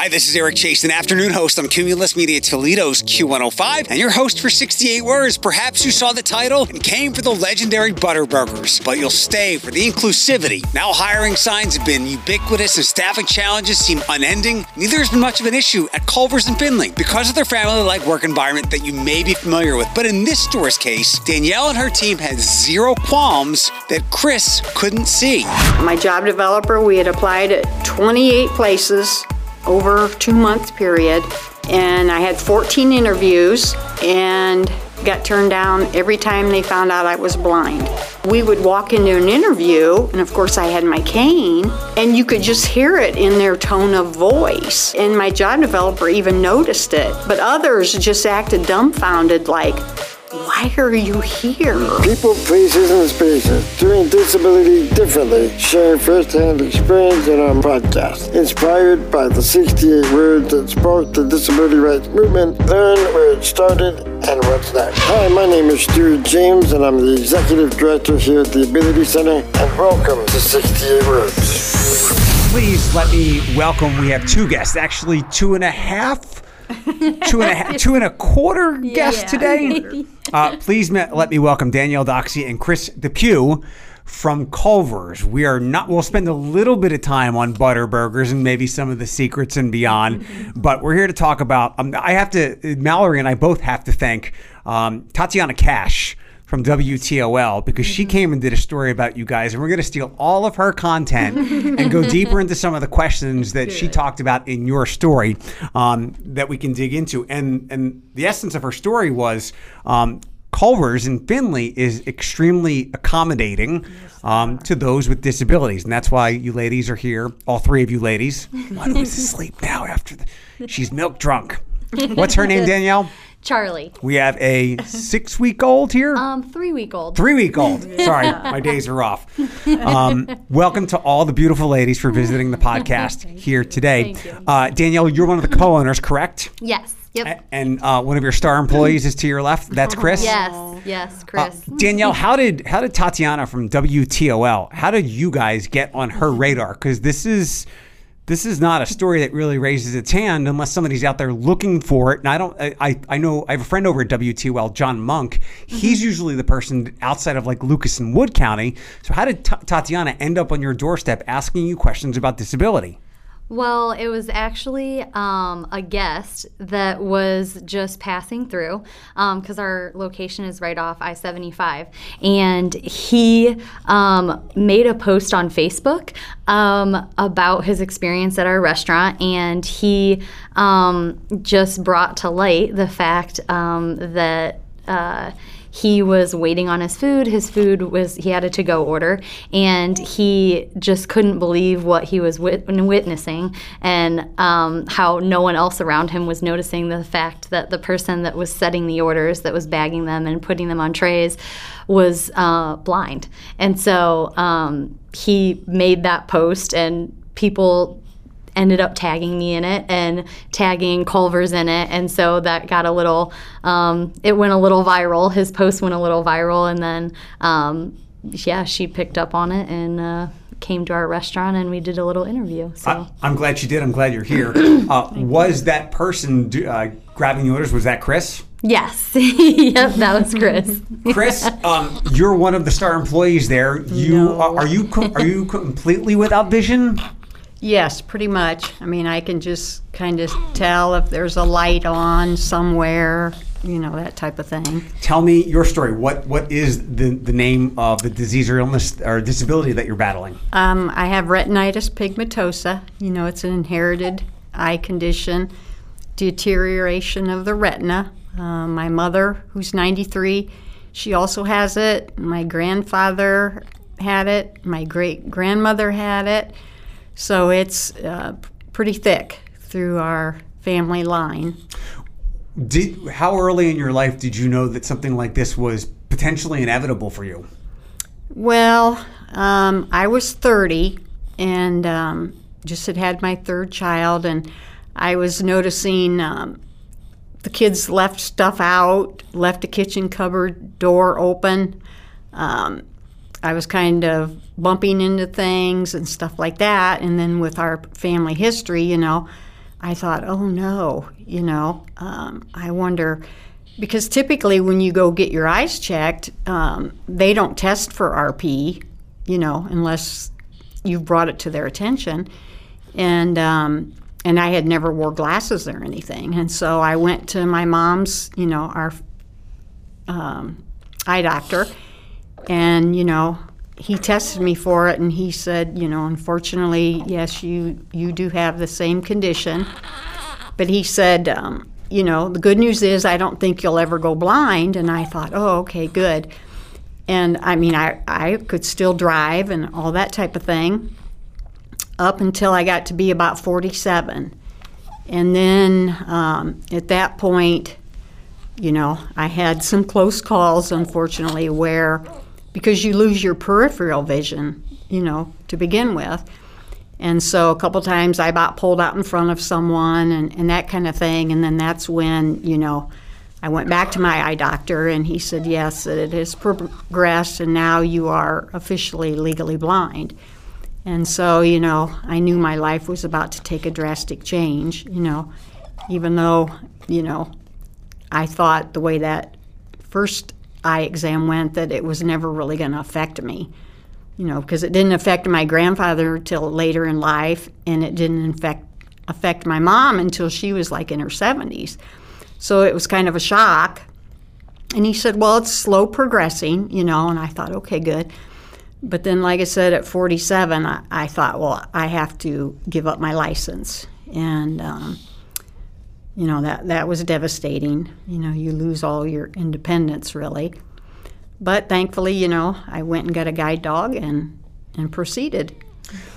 Hi, this is Eric Chase, an afternoon host on Cumulus Media Toledo's Q105, and your host for 68 Words. Perhaps you saw the title and came for the legendary Butterburgers, but you'll stay for the inclusivity. Now, hiring signs have been ubiquitous and staffing challenges seem unending. Neither has been much of an issue at Culver's and Findlay because of their family like work environment that you may be familiar with. But in this store's case, Danielle and her team had zero qualms that Chris couldn't see. My job developer, we had applied at 28 places over two month period and I had 14 interviews and got turned down every time they found out I was blind. We would walk into an interview, and of course, I had my cane, and you could just hear it in their tone of voice. And my job developer even noticed it, but others just acted dumbfounded, like, why are you here? People, places, and spaces doing disability differently, sharing firsthand experience in our podcast. Inspired by the 68 words that sparked the disability rights movement, learn where it started and what's next. Hi, my name is Stuart James, and I'm the executive director here at the Ability Center, and welcome to 68 Words. Please let me welcome. We have two guests, actually two and a half two and a half, two and a quarter guests Yeah. today. Uh, please me- let me welcome Danielle Doxy and Chris Depew from Culver's. We are not. We'll spend a little bit of time on butter burgers and maybe some of the secrets and beyond, but we're here to talk about. Um, I have to. Mallory and I both have to thank um, Tatiana Cash from WTOL because she came and did a story about you guys, and we're going to steal all of her content and go deeper into some of the questions that she talked about in your story um, that we can dig into. And and the essence of her story was. Um, Culver's in Findlay is extremely accommodating um, to those with disabilities, and that's why you ladies are here. All three of you ladies. One who's asleep now after the, she's milk drunk. What's her name, Danielle? Charlie. We have a six week old here. Um, three week old. Three week old. Sorry, my days are off. Um, welcome to all the beautiful ladies for visiting the podcast here today. Thank you. Uh, Danielle, you're one of the co owners, correct? Yes. Yep. A- And uh, one of your star employees is to your left. That's Chris. yes. Yes, Uh, Chris. Danielle, how did how did Tatiana from WTOL? How did you guys get on her radar? Because this is this is not a story that really raises its hand unless somebody's out there looking for it. And I don't. I I, know I have a friend over at WTOL, John Monk. He's mm-hmm. usually the person outside of like Lucas and Wood County. So how did Ta- Tatiana end up on your doorstep asking you questions about disability? Well, it was actually um, a guest that was just passing through because our location is right off I 75. And he um, made a post on Facebook um, about his experience at our restaurant. And he um, just brought to light the fact um, that. Uh, he was waiting on his food. His food was he had a to go order, and he just couldn't believe what he was wit- witnessing, and um, how no one else around him was noticing the fact that the person that was setting the orders, that was bagging them and putting them on trays, was uh, blind. And so um, he made that post, and people ended up tagging me in it and tagging Culver's in it, and so that got a little. Um, it went a little viral. His post went a little viral, and then um, yeah, she picked up on it and uh, came to our restaurant, and we did a little interview. So. I, I'm glad you did. I'm glad you're here. Uh, was that person do- uh, grabbing the orders? Was that Chris? Yes. yep, that was Chris. Chris, um, you're one of the star employees there. You No. are, are you co- are you completely without vision? Yes, pretty much. I mean, I can just kind of tell if there's a light on somewhere, you know, that type of thing. Tell me your story. What what is the the name of the disease or illness or disability that you're battling? Um, I have retinitis pigmentosa. You know, it's an inherited eye condition, deterioration of the retina. Um, my mother, who's 93, she also has it. My grandfather had it. My great grandmother had it. So it's uh, pretty thick through our family line. Did how early in your life did you know that something like this was potentially inevitable for you? Well, um, I was 30 and um, just had had my third child, and I was noticing um, the kids left stuff out, left the kitchen cupboard door open. Um, I was kind of bumping into things and stuff like that. And then with our family history, you know, I thought, oh no, you know, um, I wonder because typically when you go get your eyes checked, um, they don't test for RP, you know, unless you've brought it to their attention. And um, and I had never wore glasses or anything, and so I went to my mom's, you know, our um, eye doctor, and you know, he tested me for it, and he said, you know, unfortunately, yes, you you do have the same condition, but he said, um, you know, the good news is I don't think you'll ever go blind, and I thought, oh, okay, good. And I mean, I, I could still drive and all that type of thing up until I got to be about 47. And then um, at that point, you know, I had some close calls, unfortunately, where because you lose your peripheral vision, you know, to begin with. And so a couple times I about pulled out in front of someone and, and that kind of thing. And then that's when, you know, I went back to my eye doctor and he said, yes, it has progressed and now you are officially legally blind. And so, you know, I knew my life was about to take a drastic change, you know, even though, you know, I thought the way that first eye exam went that it was never really going to affect me, you know, because it didn't affect my grandfather till later in life and it didn't affect, affect my mom until she was like in her 70s. So it was kind of a shock. And he said, Well, it's slow progressing, you know, and I thought, okay, good. But then, like I said, at 47, I, I thought, well, I have to give up my license. And, um, you know, that, that was devastating. You know, you lose all your independence, really. But thankfully, you know, I went and got a guide dog and, and proceeded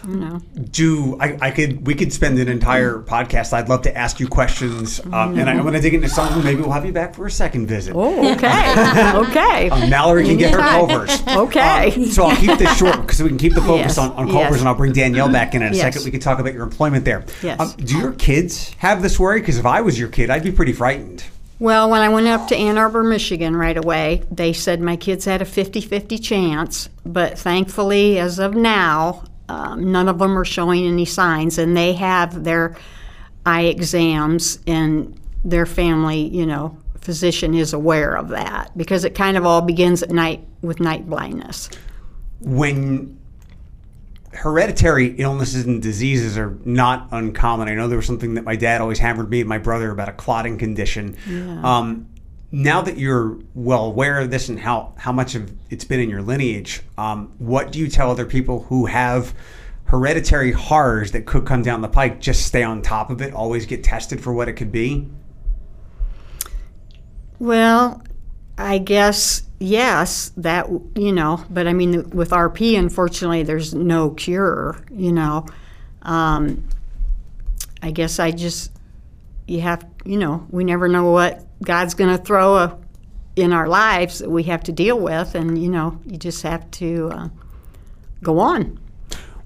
know. Do I, I could we could spend an entire podcast. I'd love to ask you questions, um, and I, am going to dig into something. Maybe we'll have you back for a second visit. Oh, okay, okay. Um, Mallory can get her Culvers. okay. Um, so I'll keep this short because we can keep the focus Yes, on, on Culvers, yes. and I'll bring Danielle back in in a Yes. second. We can talk about your employment there. Yes. Um, do your kids have this worry? Because if I was your kid, I'd be pretty frightened. Well, when I went up to Ann Arbor, Michigan right away, they said my kids had a 50 50 chance, but thankfully, as of now, um, none of them are showing any signs, and they have their eye exams, and their family, you know, physician is aware of that because it kind of all begins at night with night blindness. when hereditary illnesses and diseases are not uncommon. I know there was something that my dad always hammered me and my brother about a clotting condition. Um, now that you're well aware of this and how, how much of it's been in your lineage, um, what do you tell other people who have hereditary horrors that could come down the pike? Just stay on top of it, always get tested for what it could be. Well, I guess yes, that you know, but I mean, with RP, unfortunately, there's no cure. You know, um, I guess I just you have you know, we never know what God's going to throw a, in our lives that we have to deal with, and you know, you just have to uh, go on.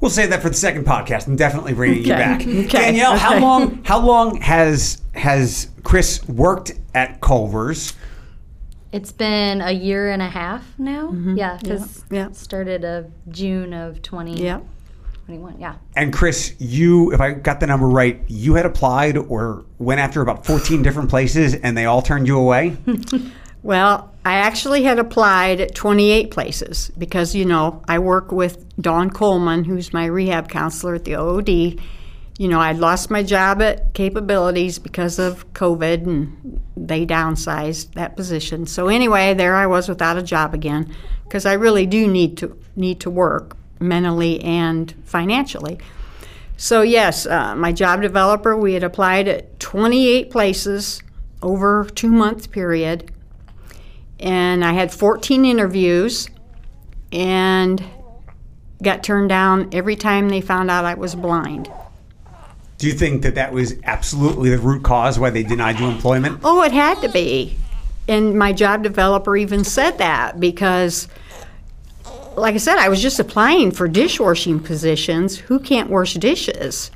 We'll save that for the second podcast. I'm definitely bringing you back. Okay. Danielle, how long how long has has Chris worked at Culver's? It's been a year and a half now. Yeah, because Yeah, yeah. started of June of 2021. Yeah. Yeah. And Chris, you, if I got the number right, you had applied or went after about 14 different places and they all turned you away? Well, I actually had applied at 28 places because, you know, I work with Dawn Coleman, who's my rehab counselor at the OOD. You know, I'd lost my job at Capabilities because of COVID and they downsized that position. So anyway, there I was without a job again because I really do need to need to work mentally and financially. So yes, uh, my job developer, we had applied at 28 places over a two month period and I had 14 interviews and got turned down every time they found out I was blind. Do you think that that was absolutely the root cause why they denied you employment? Oh, it had to be. And my job developer even said that because, like I said, I was just applying for dishwashing positions. Who can't wash dishes?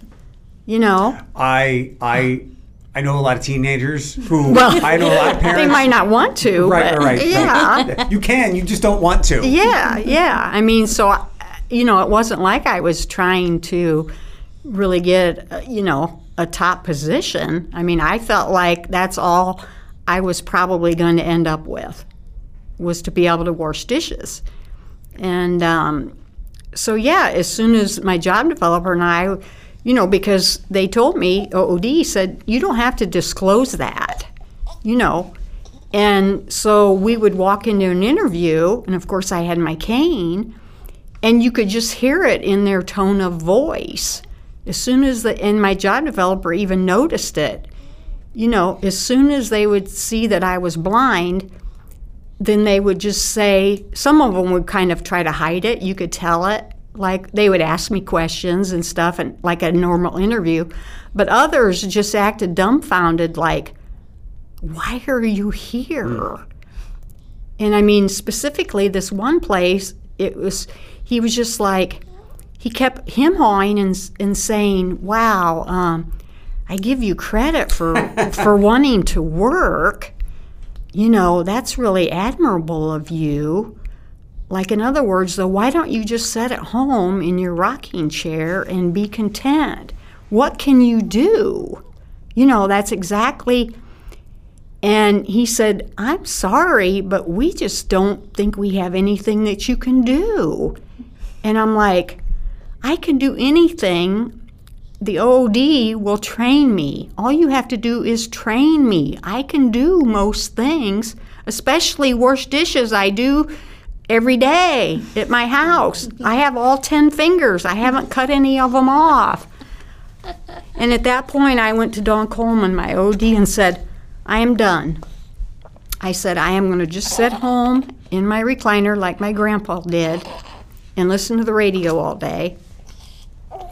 You know? I, I, I know a lot of teenagers who, Well, I know a lot of parents. They might not want to. Right, but right, right. Yeah. You can, you just don't want to. Yeah, yeah. I mean, so I- you know, it wasn't like I was trying to really get uh, you know a top position. I mean, I felt like that's all I was probably going to end up with was to be able to wash dishes. And um, so, yeah, as soon as my job developer and I, you know, because they told me, OOD said, you don't have to disclose that, you know. And so we would walk into an interview, and of course, I had my cane, and you could just hear it in their tone of voice. As soon as the, and my job developer even noticed it, you know, as soon as they would see that I was blind, then they would just say, some of them would kind of try to hide it. You could tell it. Like they would ask me questions and stuff, and like a normal interview. But others just acted dumbfounded, like, why are you here? And I mean, specifically, this one place, it was, he was just like, he kept him hawing and, and saying, wow, um, I give you credit for, for wanting to work you know, that's really admirable of you. Like, in other words, though, why don't you just sit at home in your rocking chair and be content? What can you do? You know, that's exactly. And he said, I'm sorry, but we just don't think we have anything that you can do. And I'm like, I can do anything the OD will train me. All you have to do is train me. I can do most things, especially wash dishes. I do every day at my house. I have all 10 fingers. I haven't cut any of them off. And at that point, I went to Don Coleman, my OD, and said, I am done. I said, I am going to just sit home in my recliner like my grandpa did and listen to the radio all day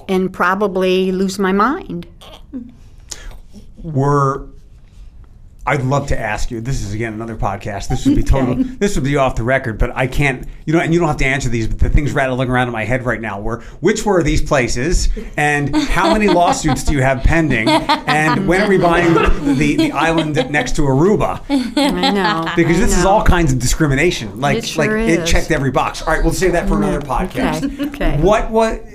and probably lose my mind. Were I'd love to ask you. This is again another podcast. This would be total. Okay. This would be off the record, but I can't. You know, and you don't have to answer these. But the things rattling around in my head right now were: which were these places, and how many lawsuits do you have pending, and when are we buying the, the island next to Aruba? I know because this know. is all kinds of discrimination. Like, it sure like is. it checked every box. All right, we'll save that for another podcast. Okay. okay. What what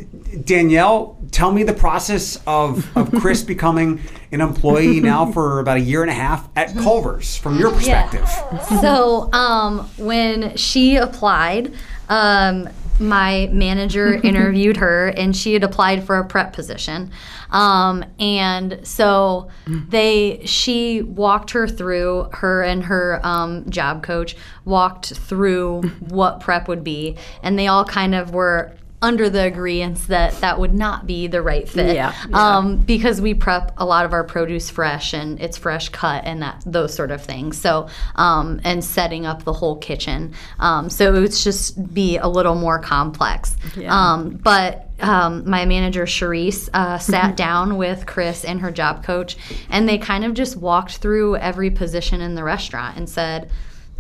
Danielle, tell me the process of, of Chris becoming an employee now for about a year and a half at Culver's from your perspective. Yeah. So um, when she applied, um, my manager interviewed her and she had applied for a prep position um, and so they she walked her through her and her um, job coach walked through what prep would be and they all kind of were under the agreement that that would not be the right fit. Yeah, Um, because we prep a lot of our produce fresh and it's fresh cut and that those sort of things. So um, and setting up the whole kitchen. Um, so it would just be a little more complex. Yeah. Um, but um, my manager Charisse uh, sat down with Chris and her job coach, and they kind of just walked through every position in the restaurant and said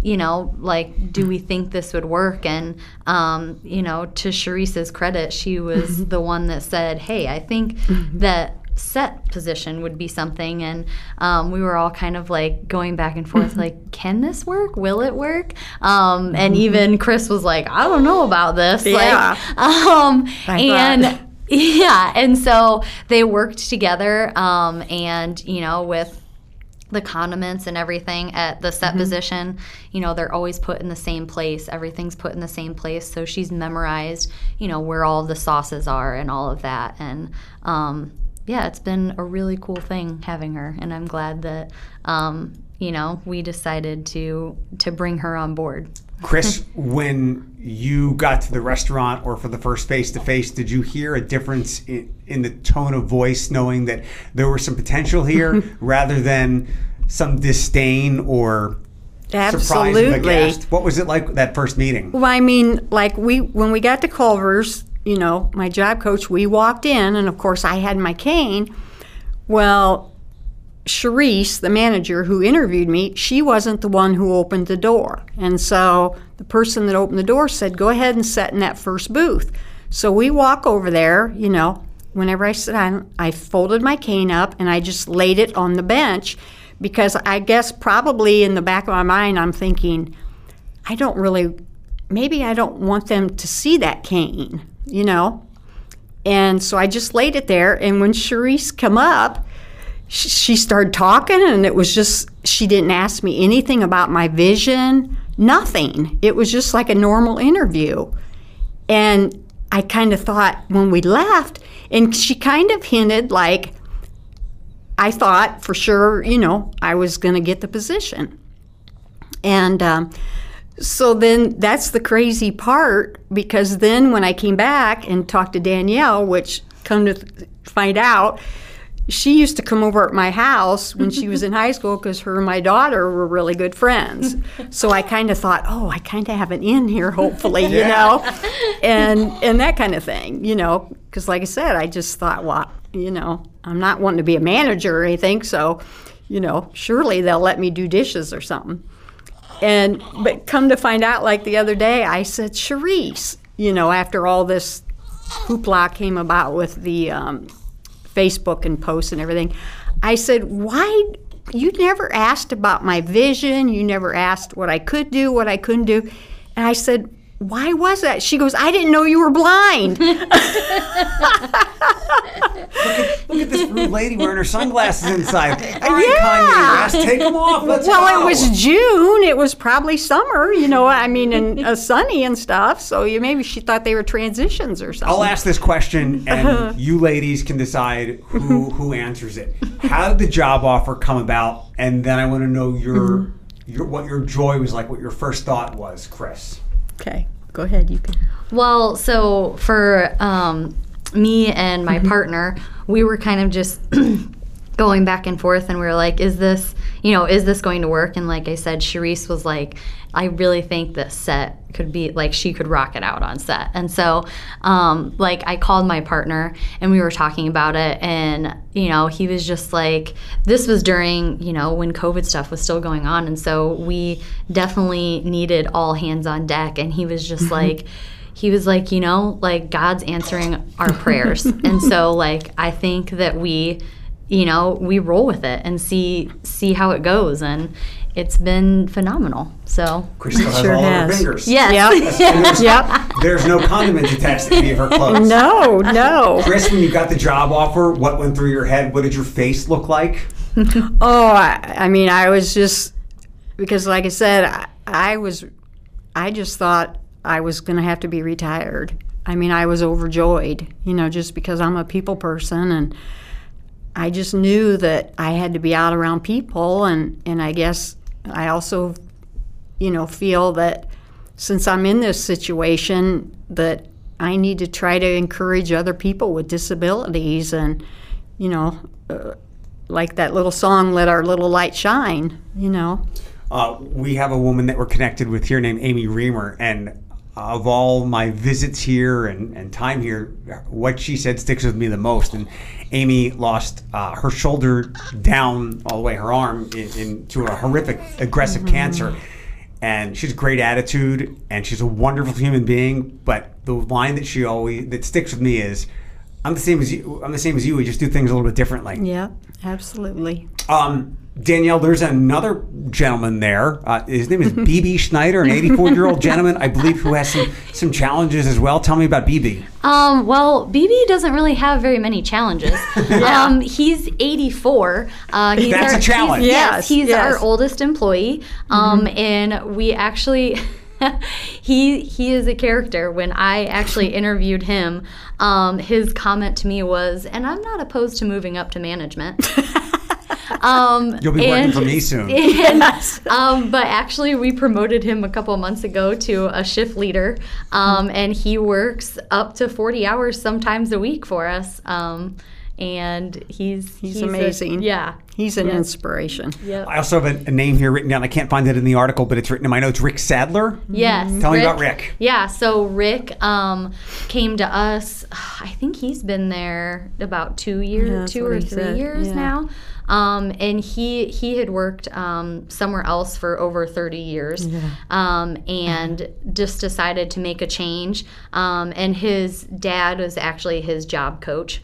you know, like, do we think this would work? And, um, you know, to Charisse's credit, she was the one that said, hey, I think that set position would be something. And um, we were all kind of like going back and forth like can this work? Will it work? Um, and even chris was like i don't know about this. Yeah. like um, and thought- yeah and so they worked together um, and you know with the condiments and everything at the set position, you know, they're always put in the same place. Everything's put in the same place. So she's memorized, you know, where all the sauces are and all of that. And um, yeah, it's been a really cool thing having her. And I'm glad that, um, you know, we decided to to bring her on board. Chris, when you got to the restaurant or for the first face to face, did you hear a difference in, in the tone of voice, knowing that there was some potential here rather than some disdain or surprise Absolutely. guest? What was it like that first meeting? Well, I mean, like we when we got to Culver's, you know, my job coach, we walked in, and of course I had my cane. Well, Charisse, the manager who interviewed me, she wasn't the one who opened the door, and so the person that opened the door said, "Go ahead and sit in that first booth." So we walk over there, you know. Whenever I sit down, I folded my cane up and I just laid it on the bench because I guess probably in the back of my mind I'm thinking, I don't really, maybe I don't want them to see that cane, you know? And so I just laid it there. And when Charisse come up, she started talking, and it was just, she didn't ask me anything about my vision, nothing. It was just like a normal interview. And I kind of thought when we left, and she kind of hinted like, I thought for sure, you know, I was going to get the position. And um, so then that's the crazy part because then when I came back and talked to Danielle, which come to th- find out, she used to come over at my house when she was in high school because her and my daughter were really good friends. So I kind of thought, oh, I kind of have an in here, hopefully, you know, and and that kind of thing, you know, because like I said, I just thought, well, you know, I'm not wanting to be a manager or anything, so, you know, surely they'll let me do dishes or something. And but come to find out, like the other day, I said, Charisse, you know, after all this hoopla came about with the um, Facebook and posts and everything, I said, why? You never asked about my vision. You never asked what I could do, what I couldn't do. And I said, why was that? She goes, I didn't know you were blind. Look at this rude lady wearing her sunglasses inside. All right, Yeah. Kanye West, take them off. Let's well, go. it was June. It was probably summer, you know, I mean, and uh, sunny and stuff. So you, maybe she thought they were transitions or something. I'll ask this question, and you ladies can decide who who answers it. How did the job offer come about? And then I want to know your your what your joy was like. What your first thought was, Chris. Okay, go ahead. You can. Well, so for um, me and my partner, we were kind of just going back and forth, and we were like, "Is this, you know, is this going to work?" And like I said, Charisse was like, "I really think this set could be like she could rock it out on set." And so, um, like, I called my partner, and we were talking about it, and you know, he was just like, "This was during, you know, when COVID stuff was still going on, and so we definitely needed all hands on deck." And he was just like he was like, you know, like God's answering our prayers. and so like I think that we, you know, we roll with it and see see how it goes and it's been phenomenal. So Chris still has Sure all of her has. fingers. yes. And there's, Yep. there's no condiments attached to any of her clothes. No, no. Chris, when you got the job offer, what went through your head? What did your face look like? Oh, I, I mean, I was just because, like I said, I, I was, I just thought I was going to have to be retired. I mean, I was overjoyed, you know, just because I'm a people person and I just knew that I had to be out around people, and and I guess I also, you know, feel that since I'm in this situation that I need to try to encourage other people with disabilities and, you know. Uh, like that little song, Let Our Little Light Shine, you know. Uh, we have a woman that we're connected with here named Amy Reamer, and of all my visits here and, and time here, what she said sticks with me the most. And Amy lost uh, her shoulder down all the way, her arm, in, into a horrific, aggressive cancer. And she's a great attitude, and she's a wonderful human being. But the line that she always that sticks with me is, "I'm the same as you. I'm the same as you. We just do things a little bit differently." Yeah, absolutely. Um, Danielle, there's another gentleman there. Uh, his name is BB Schneider, an 84 year old gentleman, I believe, who has some, some challenges as well. Tell me about BB. Um, well, BB doesn't really have very many challenges. um, he's 84. Uh, he's That's our, a challenge. He's, Yes, yes, he's yes. our oldest employee. Um, and we actually. he he is a character. When I actually interviewed him, um, his comment to me was, "And I'm not opposed to moving up to management." Um, You'll be working for me soon. and, um, but actually, we promoted him a couple months ago to a shift leader, um, and he works up to 40 hours sometimes a week for us. Um, and he's He's a- amazing. yeah. He's an inspiration. Yep. I also have a, a name here written down. I can't find it in the article, but it's written in my notes. Rick Sadler. Yes. Tell me about Rick. Yeah, so Rick um, came to us. I think he's been there about two years, that's two or three said, years yeah. now. Um, and he he had worked um, somewhere else for over 30 years, um, and just decided to make a change. Um, and his dad was actually his job coach.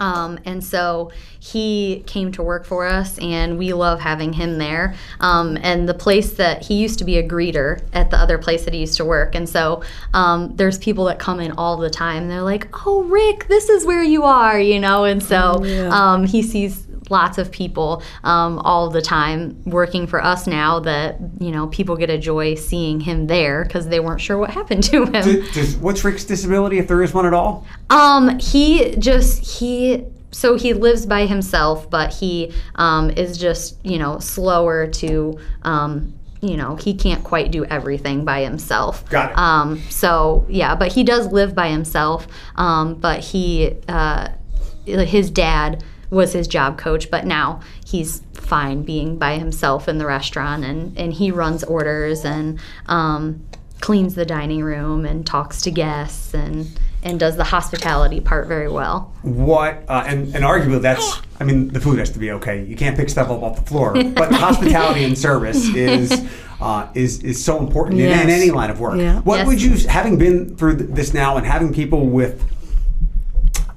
Um, and so he came to work for us, and we love having him there. Um, and the place that he used to be a greeter at the other place that he used to work. And so um, there's people that come in all the time. They're like, "Oh, Rick, this is where you are," you know. And so um, he sees lots of people um, all the time working for us now that you know people get a joy seeing him there because they weren't sure what happened to him. Does- does- what's Rick's disability, if there is one at all? Um, he just he so he lives by himself, but he um, is just you know slower to um, you know he can't quite do everything by himself. Got it. Um, so yeah, but he does live by himself. Um, but he uh, his dad was his job coach, but now he's fine being by himself in the restaurant, and and he runs orders and. Um, cleans the dining room and talks to guests and and does the hospitality part very well. What uh, and and arguably that's I mean the food has to be okay. You can't pick stuff up off the floor, but hospitality and service is. Uh, is is so important in, in any line of work. Yeah. What Yes. would you, having been through th- this now and having people with,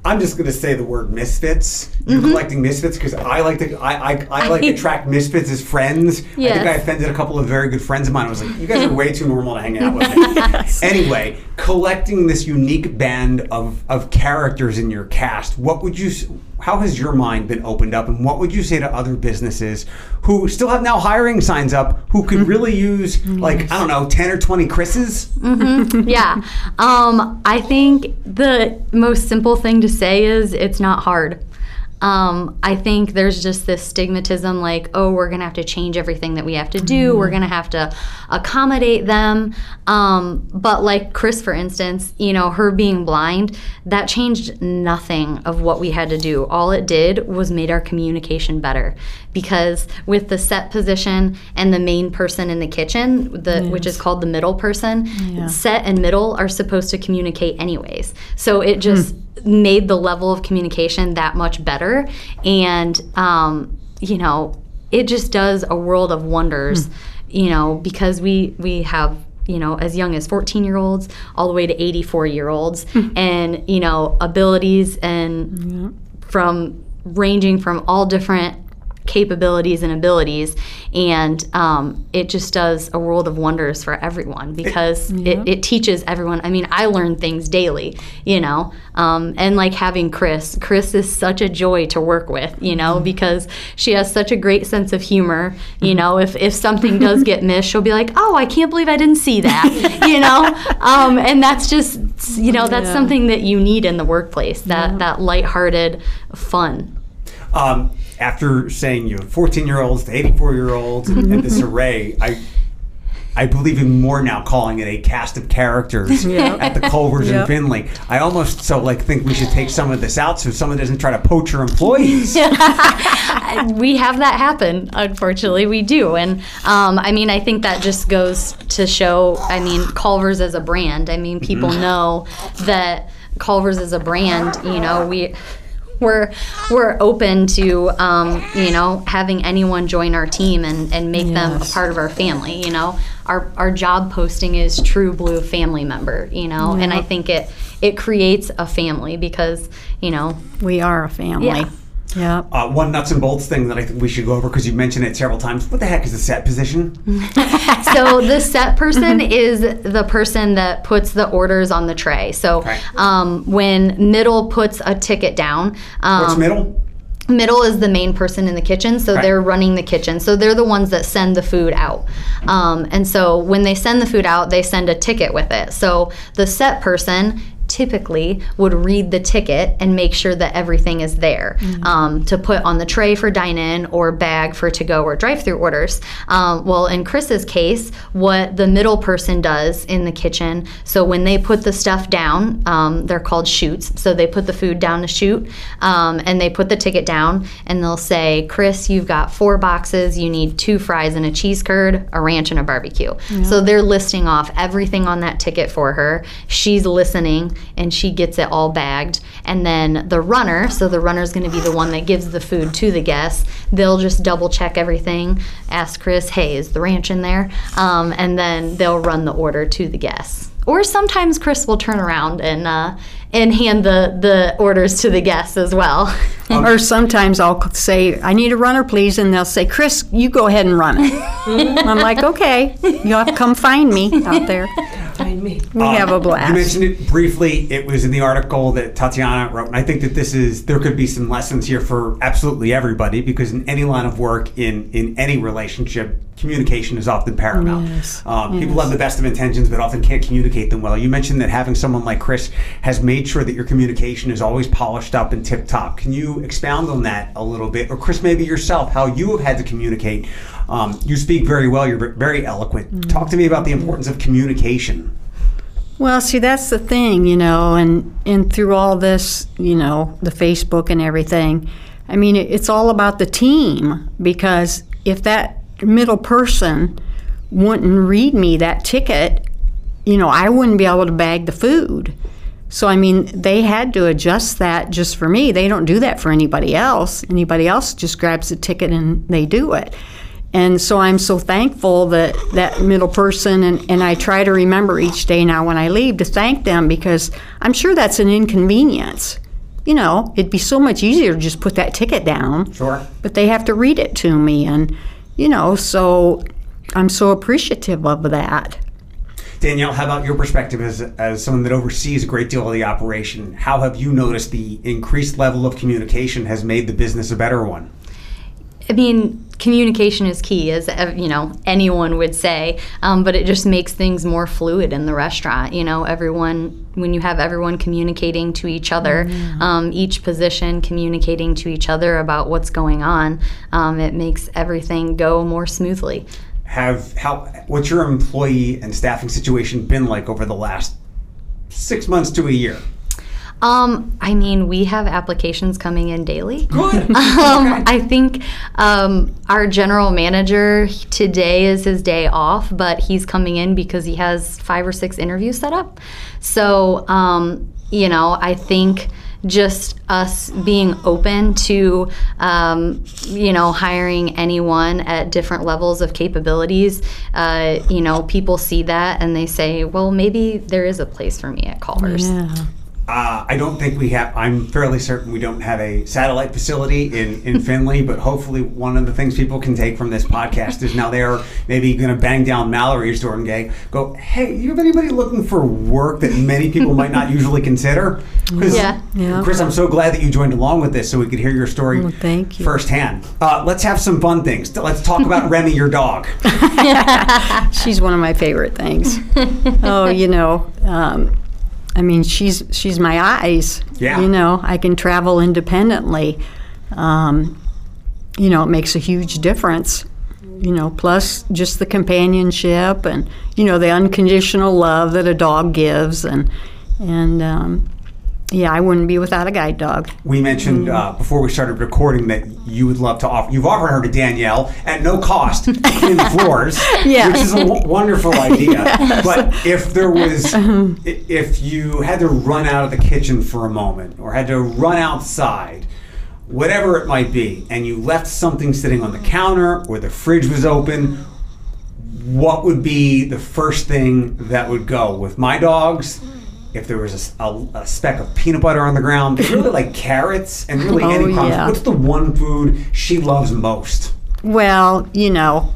I'm just going to say the word misfits. You Mm-hmm. collecting misfits because I like to I, I, I like to track misfits as friends. I think I offended a couple of very good friends of mine. I was like, you guys are way too normal to hang out with me. anyway, collecting this unique band of, of characters in your cast, what would you, s- how has your mind been opened up and what would you say to other businesses who still have now hiring signs up who could mm-hmm. really use mm-hmm. like, I don't know, 10 or 20 Chris's? Mm-hmm. yeah. Um, I think the most simple thing to say is it's not hard. Um, I think there's just this stigmatism like, oh, we're going to have to change everything that we have to do. We're going to have to accommodate them. Um, but, like Chris, for instance, you know, her being blind, that changed nothing of what we had to do. All it did was made our communication better because with the set position and the main person in the kitchen, the, which is called the middle person, set and middle are supposed to communicate anyways. So it just made the level of communication that much better. And, um, you know, it just does a world of wonders, you know, because we, we have you know, as young as 14 year olds all the way to 84 year olds, and, you know, abilities and from ranging from all different capabilities and abilities and um, it just does a world of wonders for everyone because it, it teaches everyone i mean i learn things daily you know um, and like having chris chris is such a joy to work with you know because she has such a great sense of humor you know if, if something does get missed she'll be like oh i can't believe i didn't see that you know? Um, and that's just you know that's Yeah. something that you need in the workplace that that lighthearted fun. Um, after saying you have 14 year olds to 84 year olds and, and this array, I I believe in more now calling it a cast of characters at the Culvers in Yep. Findlay. I almost so like think we should take some of this out so someone doesn't try to poach your employees. we have that happen unfortunately we do and um, i mean i think that just goes to show i mean culver's as a brand i mean people know that culver's is a brand you know we we're we're open to um, you know having anyone join our team and, and make them a part of our family you know our our job posting is true blue family member you know and i think it it creates a family because you know We are a family. Yeah. Yeah. Uh, one nuts and bolts thing that I think we should go over because you mentioned it several times. What the heck is the set position? so the set person is the person that puts the orders on the tray. So Okay. um, when middle puts a ticket down, um, What's middle? middle is the main person in the kitchen so Okay. they're running the kitchen so they're the ones that send the food out um, and so when they send the food out they send a ticket with it so the set person typically would read the ticket and make sure that everything is there. Um, to put on the tray for dine-in or bag for to-go or drive-through orders. Um, well in chris's case what the middle person does in the kitchen so when they put the stuff down um, they're called chutes. so they put the food down the chute um, and they put the ticket down and they'll say chris you've got four boxes. You need two fries and a cheese curd a ranch and a barbecue. So they're listing off everything on that ticket for her. She's listening and she gets it all bagged and then the runner so the runner's going to be the one that gives the food to the guests they'll just double check everything ask chris hey is the ranch in there um, and then they'll run the order to the guests or sometimes Chris will turn around and uh, and hand the the orders to the guests as well. Or sometimes I'll say, I need a runner, please. And they'll say, Chris, you go ahead and run it. I'm like, okay, you'll have to come find me out there. behind me. We um, have a blast. You mentioned it briefly. It was in the article that Tatiana wrote, and I think that this is there could be some lessons here for absolutely everybody because in any line of work, in in any relationship, communication is often paramount. Yes, Um, People have the best of intentions, but often can't communicate them well. You mentioned that having someone like Chris has made sure that your communication is always polished up and tip top. Can you expound on that a little bit, or Chris, maybe yourself, how you have had to communicate? Um, you speak very well. You're very eloquent. Talk to me about the importance of communication. Well, see, that's the thing, you know, and and through all this, you know, the Facebook and everything. I mean, it, it's all about the team because if that middle person wouldn't read me that ticket, you know, I wouldn't be able to bag the food. So I mean, they had to adjust that just for me. They don't do that for anybody else. Anybody else just grabs the ticket and they do it. And so I'm so thankful that that middle person, and, and I try to remember each day now when I leave to thank them because I'm sure that's an inconvenience. You know, it'd be so much easier to just put that ticket down. Sure. But they have to read it to me, and, you know, so I'm so appreciative of that. Danielle, how about your perspective as, as someone that oversees a great deal of the operation? How have you noticed the increased level of communication has made the business a better one? I mean, communication is key, as you know anyone would say. Um, but it just makes things more fluid in the restaurant. You know, everyone when you have everyone communicating to each other, um, each position communicating to each other about what's going on, um, it makes everything go more smoothly. Have how what's your employee and staffing situation been like over the last six months to a year? Um, I mean, we have applications coming in daily. Good. Um, I think um, our general manager today is his day off, but he's coming in because he has five or six interviews set up. So, um, you know, I think just us being open to, um, you know, hiring anyone at different levels of capabilities, uh, you know, people see that and they say, well, maybe there is a place for me at Culver's. Yeah. Uh, I don't think we have. I'm fairly certain we don't have a satellite facility in in Findlay, but hopefully one of the things people can take from this podcast is now they're maybe going to bang down Mallory's door and gay, go, hey, you have anybody looking for work that many people might not usually consider? 'Cause, Yeah. Yeah. Chris, I'm so glad that you joined along with this so we could hear your story Well, thank you. firsthand. Uh, let's have some fun things. Let's talk about Remy, your dog. She's one of my favorite things. oh, you know, um, I mean, she's she's my eyes. Yeah. You know, I can travel independently. Um, you know, it makes a huge difference. You know, plus just the companionship and you know the unconditional love that a dog gives, and and um, yeah, I wouldn't be without a guide dog. We mentioned uh, before we started recording that you would love to offer. You've offered her to Danielle at no cost clean the floors, Yeah. which is a w- wonderful idea. But if there was, if you had to run out of the kitchen for a moment, or had to run outside, whatever it might be, and you left something sitting on the counter, or the fridge was open, what would be the first thing that would go with my dogs? If there was a speck of peanut butter on the ground, really like carrots and really Oh, any crumbs. yeah. What's the one food she loves most? Well, you know,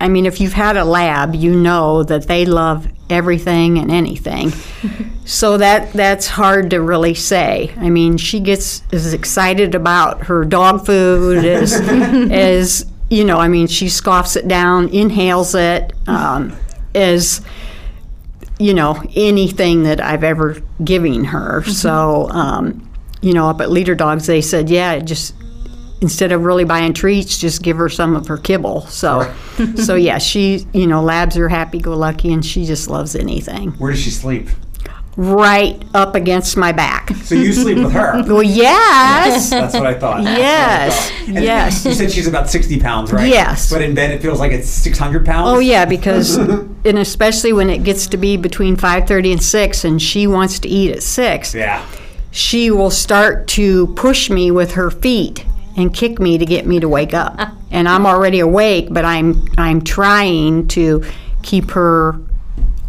I mean, if you've had a lab, you know that they love everything and anything. so that that's hard to really say. I mean, she gets as excited about her dog food as as you know. I mean, she scoffs it down, inhales it, um, as you know anything that I've ever given her. So, um, you know, up at Leader Dogs, they said, yeah, just instead of really buying treats, just give her some of her kibble. So, so yeah, she, you know, Labs are happy-go-lucky, and she just loves anything. Where does she sleep? Right up against my back. So you sleep with her. Well, yes. That's what I thought. Yes, I thought. Yes. You said she's about 60 pounds, right? Yes. But in bed it feels like it's 600 pounds? Oh yeah, because and especially when it gets to be between 5:30 and 6 and she wants to eat at 6. Yeah. She will start to push me with her feet and kick me to get me to wake up. and I'm already awake, but I'm I'm trying to keep her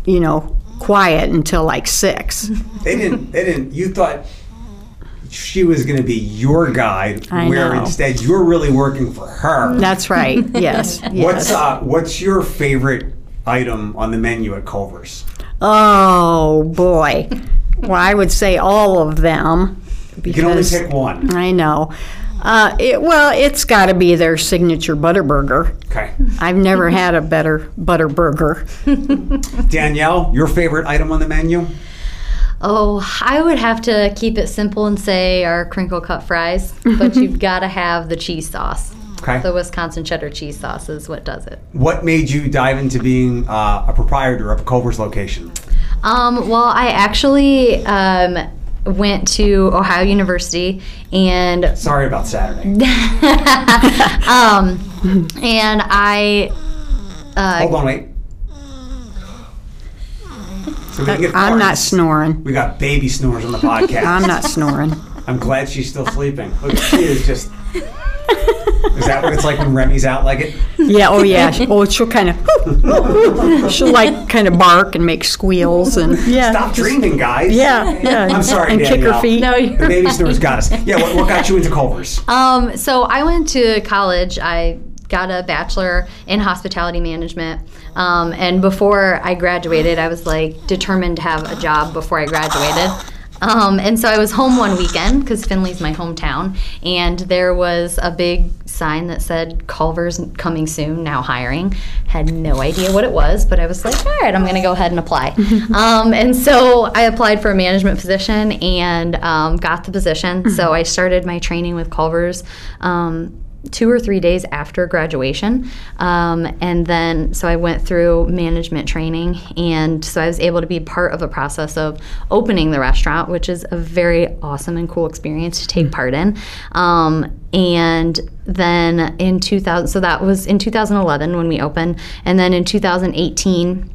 you know quiet until like 6. They didn't. They didn't. You thought she was going to be your guide, I where know. instead you're really working for her. That's right. Yes. yes. What's uh, What's your favorite item on the menu at Culver's? Oh boy. well, I would say all of them. You can only because- pick one. I know. Uh, it, well, it's got to be their signature butter burger. Okay. I've never had a better butter burger. Danielle, your favorite item on the menu? Oh, I would have to keep it simple and say our crinkle cut fries, but you've got to have the cheese sauce. Okay. The Wisconsin cheddar cheese sauce is what does it. What made you dive into being uh, a proprietor of a Culver's location? Um, well, I actually um, went to Ohio University and Sorry about Saturday. um, and I Hold on, wait. So we didn't get I'm not snoring. We got baby snores on the podcast. I'm not snoring. I'm glad she's still sleeping. Look, she is just. Is that what it's like when Remy's out like it? Yeah, oh yeah. Oh, she'll kind of, she'll like kind of bark and make squeals and yeah. Stop dreaming, guys. Yeah, yeah. I'm sorry, And kick her Danielle. feet. No, you're The baby snores got us. Yeah, what, what got you into Culver's? Um, so I went to college. I got a bachelor in hospitality management. Um, and before I graduated, I was like determined to have a job before I graduated. Um, and so I was home one weekend because Findlay's my hometown, and there was a big sign that said Culver's coming soon, now hiring. Had no idea what it was, but I was like, all right, I'm going to go ahead and apply. um, and so I applied for a management position and um, got the position. So I started my training with Culver's. Two or three days after graduation. Um, and then, so I went through management training. And so I was able to be part of a process of opening the restaurant, which is a very awesome and cool experience to take part in. Um, and then in 2000, so that was in 2011 when we opened. And then in 2018,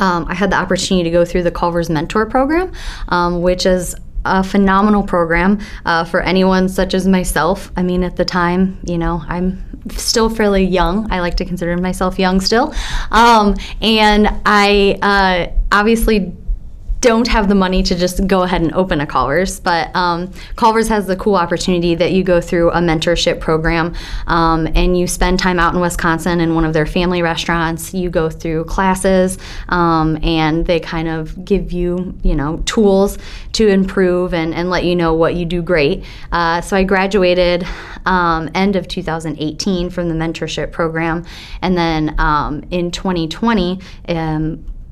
um, I had the opportunity to go through the Culver's Mentor Program, um, which is a phenomenal program uh, for anyone such as myself. I mean, at the time, you know, I'm still fairly young. I like to consider myself young still. Um, and I uh, obviously don't have the money to just go ahead and open a Culver's, but um, Culver's has the cool opportunity that you go through a mentorship program um, and you spend time out in Wisconsin in one of their family restaurants. You go through classes um, and they kind of give you, you know, tools to improve and, and let you know what you do great. Uh, so I graduated um, end of 2018 from the mentorship program, and then um, in 2020.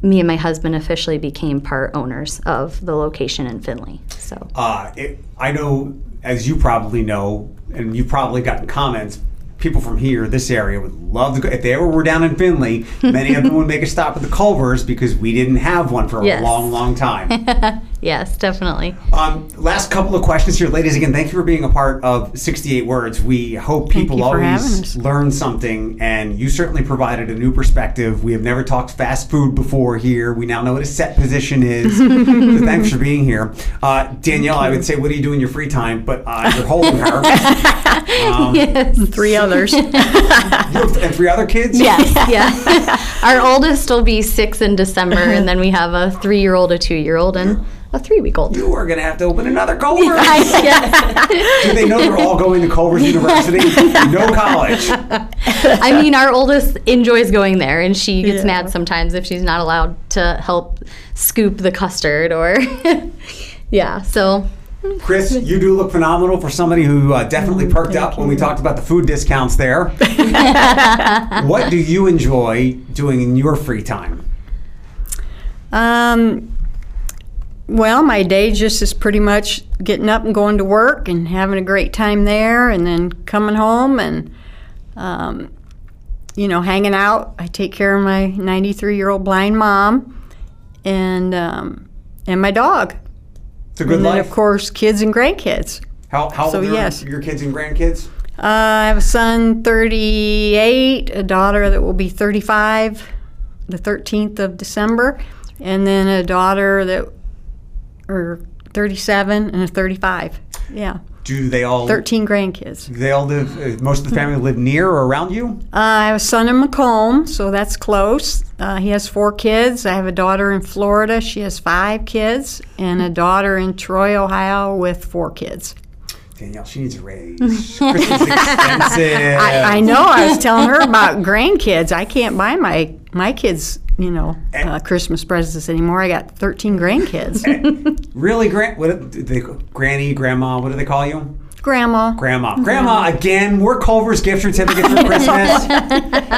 Me and my husband officially became part owners of the location in Findlay. So Uh, it, I know, as you probably know, and you've probably gotten comments. People from here, this area, would love to go. If they ever were down in Findlay, many of them would make a stop at the Culvers because we didn't have one for a long, long time. yes, definitely. Um, last couple of questions here, ladies. Again, thank you for being a part of 68 Words. We hope people you for having always learn something, and you certainly provided a new perspective. We have never talked fast food before here. We now know what a set position is. so thanks for being here. Uh, Danielle, I would say, what do you do in your free time? But uh, you're holding her. Um, Three others. and three other kids? Yes, yeah. Our oldest will be six in December, and then we have a three-year-old, a two-year-old, and a three-week-old. You are going to have to open another Culver's. do they know they're all going to Culver's University? no college. I mean, our oldest enjoys going there, and she gets Yeah. mad sometimes if she's not allowed to help scoop the custard or, yeah. So Chris, you do look phenomenal for somebody who uh, definitely perked up when we talked about the food discounts there. what do you enjoy doing in your free time? Um, well, my day just is pretty much getting up and going to work and having a great time there, and then coming home and, um, you know, hanging out. I take care of my 93 year old blind mom and um, and my dog, It's a good and life. of course kids and grandkids. how how so old are yes. your kids and grandkids? Uh, I have a son, 38, a daughter that will be 35, the 13th of December, and then a daughter that, or 37 and a 35. Yeah, Do they all 13 grandkids. they all live? Uh, most of the family live near or around you? Uh, I have a son in McComb, so that's close. Uh, he has four kids. I have a daughter in Florida. She has five kids, and a daughter in Troy, Ohio, with four kids. Danielle, she needs a raise. Christmas expensive. I, I know. I was telling her about grandkids. I can't buy my my kids, you know, uh, Christmas presents anymore. I got 13 grandkids. Really, gran- what they, granny, grandma? What do they call you? Grandma. Grandma. Mm-hmm. Grandma, again, we're Culver's gift certificate for Christmas.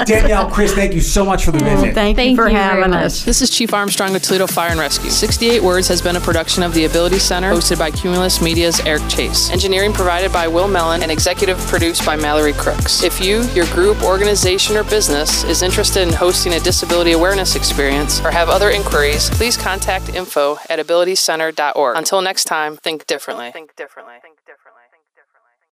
Danielle, Chris, thank you so much for the oh, visit. Thank, Thank you for you having us. This is Chief Armstrong of Toledo Fire and Rescue. 68 Words has been a production of the Ability Center, hosted by Cumulus Media's Eric Chase. Engineering provided by Will Mellon and executive produced by Mallory Crooks. If you, your group, organization, or business is interested in hosting a disability awareness experience or have other inquiries, please contact info at abilitycenter.org. Until next time, think differently. Think differently. Think differently.